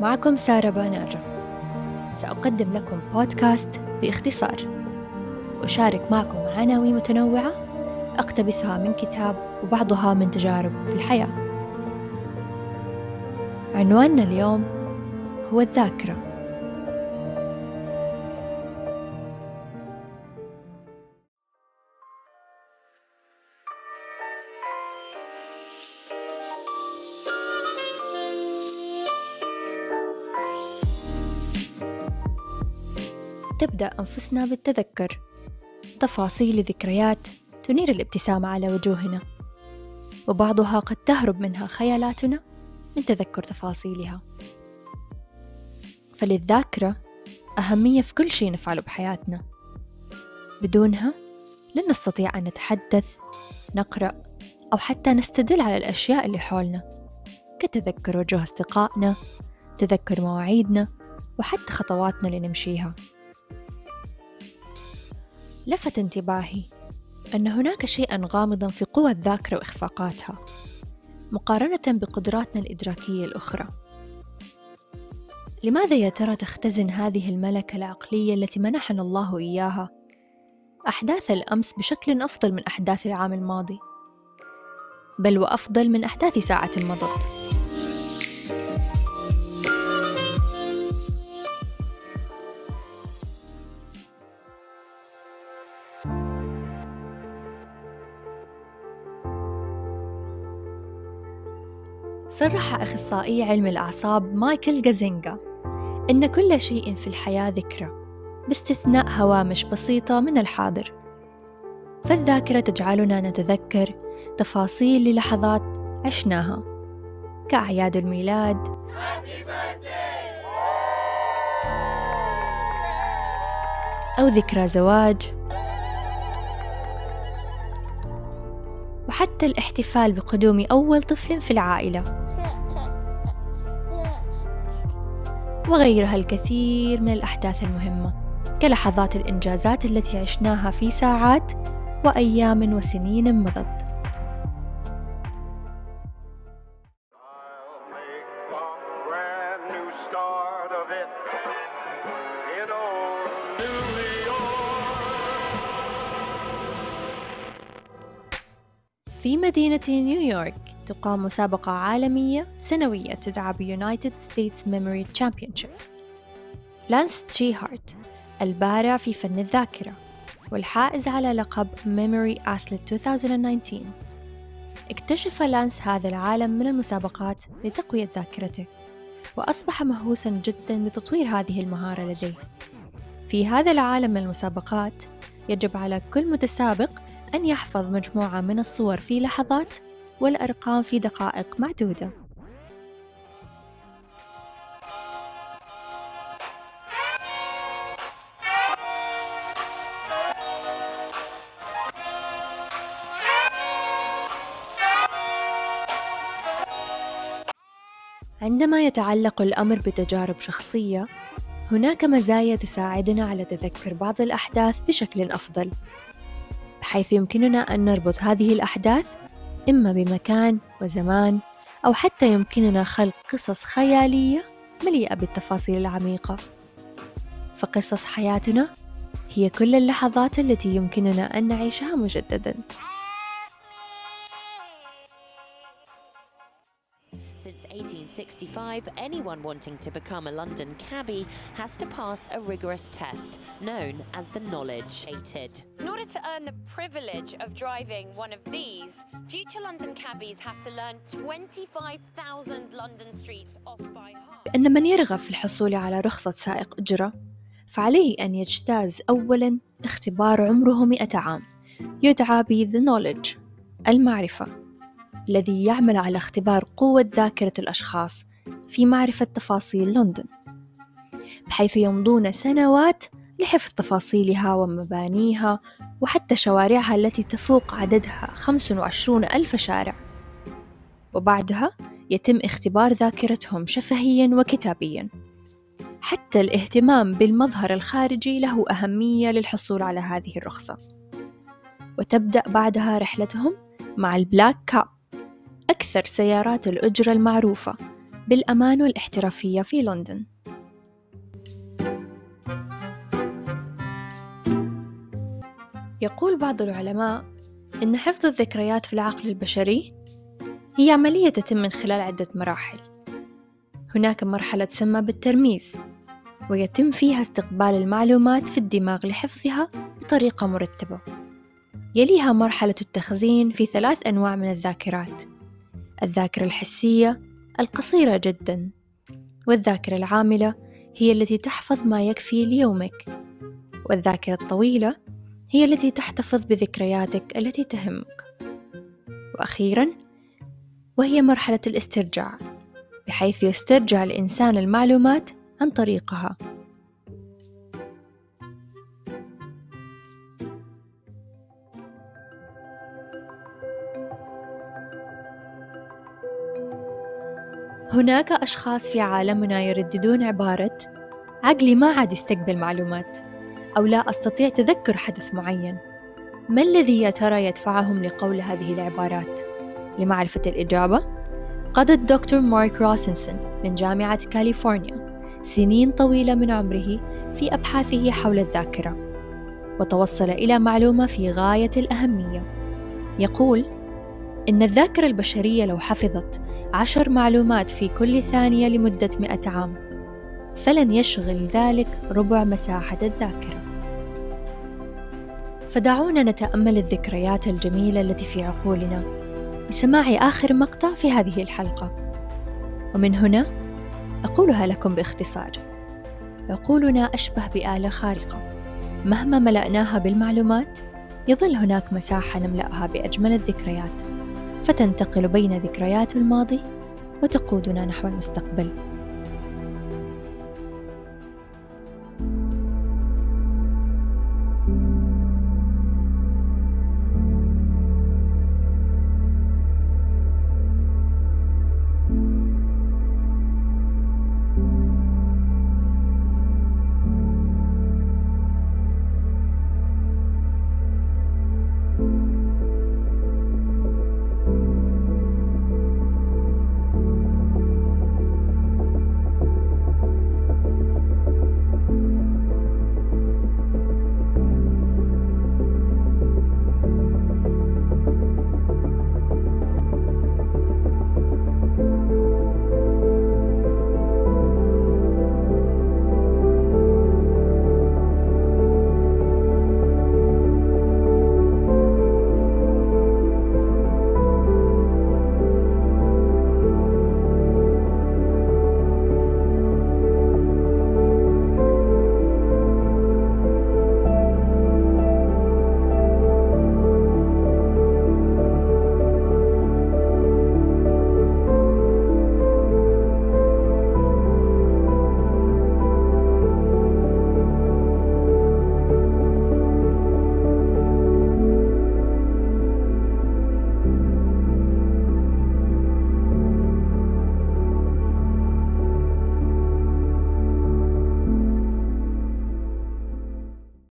معكم سارة باناجة سأقدم لكم بودكاست بإختصار. أشارك معكم عناوين متنوعة أقتبسها من كتاب وبعضها من تجارب في الحياة. عنواننا اليوم هو الذاكرة. تبدأ أنفسنا بالتذكر. تفاصيل ذكريات تنير الابتسامة على وجوهنا وبعضها قد تهرب منها خيالاتنا من تذكر تفاصيلها. فللذاكرة أهمية في كل شيء نفعله بحياتنا. بدونها لن نستطيع أن نتحدث نقرأ أو حتى نستدل على الأشياء اللي حولنا كتذكر وجوه أصدقائنا تذكر مواعيدنا وحتى خطواتنا اللي نمشيها. لفت انتباهي أن هناك شيئا غامضا في قوى الذاكرة وإخفاقاتها مقارنة بقدراتنا الإدراكية الأخرى. لماذا يا ترى تختزن هذه الملكة العقلية التي منحنا الله إياها؟ أحداث الأمس بشكل أفضل من أحداث العام الماضي بل وأفضل من أحداث ساعة مضت صرح أخصائي علم الأعصاب مايكل جازينجا إن كل شيء في الحياة ذكرى باستثناء هوامش بسيطة من الحاضر. فالذاكرة تجعلنا نتذكر تفاصيل للحظات عشناها. كأعياد الميلاد. أو ذكرى زواج. وحتى الاحتفال بقدوم أول طفل في العائلة. وغيرها الكثير من الأحداث المهمة كلحظات الإنجازات التي عشناها في ساعات وأيام وسنين مضت. في مدينة نيويورك تقام مسابقة عالمية سنوية تدعى ب United States Memory Championship لانس شيرهارت البارع في فن الذاكرة والحائز على لقب memory athlete 2019 اكتشف لانس هذا العالم من المسابقات لتقوية ذاكرته وأصبح مهووسا جدا بتطوير هذه المهارة لديه. في هذا العالم من المسابقات يجب على كل متسابق أن يحفظ مجموعة من الصور في لحظات والأرقام في دقائق معدودة. عندما يتعلق الأمر بتجارب شخصية هناك مزايا تساعدنا على تذكر بعض الأحداث بشكل أفضل بحيث يمكننا أن نربط هذه الأحداث إما بمكان وزمان أو حتى يمكننا خلق قصص خيالية مليئة بالتفاصيل العميقة. فقصص حياتنا هي كل اللحظات التي يمكننا أن نعيشها مجدداً. 1865, anyone wanting to become a London cabbie has to pass a rigorous test known as the Knowledge Aided. In order to earn the privilege of driving one of these, future London cabbies have to learn 25,000 London streets off by heart. أن من يرغب في الحصول على رخصة سائق أجرة فعليه أن يجتاز أولاً اختبار عمره مئة عام يدعى ب The Knowledge المعرفة الذي يعمل على اختبار قوة ذاكرة الأشخاص في معرفة تفاصيل لندن بحيث يمضون سنوات لحفظ تفاصيلها ومبانيها وحتى شوارعها التي تفوق عددها 25 ألف شارع. وبعدها يتم اختبار ذاكرتهم شفهيا وكتابيا. حتى الاهتمام بالمظهر الخارجي له أهمية للحصول على هذه الرخصة. وتبدأ بعدها رحلتهم مع البلاك كاب أكثر سيارات الأجرة المعروفة بالأمان والاحترافية في لندن. يقول بعض العلماء إن حفظ الذكريات في العقل البشري هي عملية تتم من خلال عدة مراحل. هناك مرحلة تسمى بالترميز ويتم فيها استقبال المعلومات في الدماغ لحفظها بطريقة مرتبة. يليها مرحلة التخزين في ثلاث أنواع من الذاكرات الذاكرة الحسية القصيرة جدا والذاكرة العاملة هي التي تحفظ ما يكفي ليومك والذاكرة الطويلة هي التي تحتفظ بذكرياتك التي تهمك. وأخيرا وهي مرحلة الاسترجاع بحيث يسترجع الإنسان المعلومات عن طريقها. هناك أشخاص في عالمنا يرددون عبارة عقلي ما عاد يستقبل معلومات أو لا أستطيع تذكر حدث معين ما الذي يا ترى يدفعهم لقول هذه العبارات؟ لمعرفة الإجابة قضى الدكتور مارك راسنسون من جامعة كاليفورنيا سنين طويلة من عمره في أبحاثه حول الذاكرة وتوصل إلى معلومة في غاية الأهمية يقول إن الذاكرة البشرية لو حفظت عشر معلومات في كل ثانية لمدة مئة عام. فلن يشغل ذلك ربع مساحة الذاكرة. فدعونا نتأمل الذكريات الجميلة التي في عقولنا. بسماع آخر مقطع في هذه الحلقة. ومن هنا أقولها لكم باختصار. عقولنا أشبه بآلة خارقة. مهما ملأناها بالمعلومات يظل هناك مساحة نملأها بأجمل الذكريات. فتنتقل بين ذكريات الماضي وتقودنا نحو المستقبل.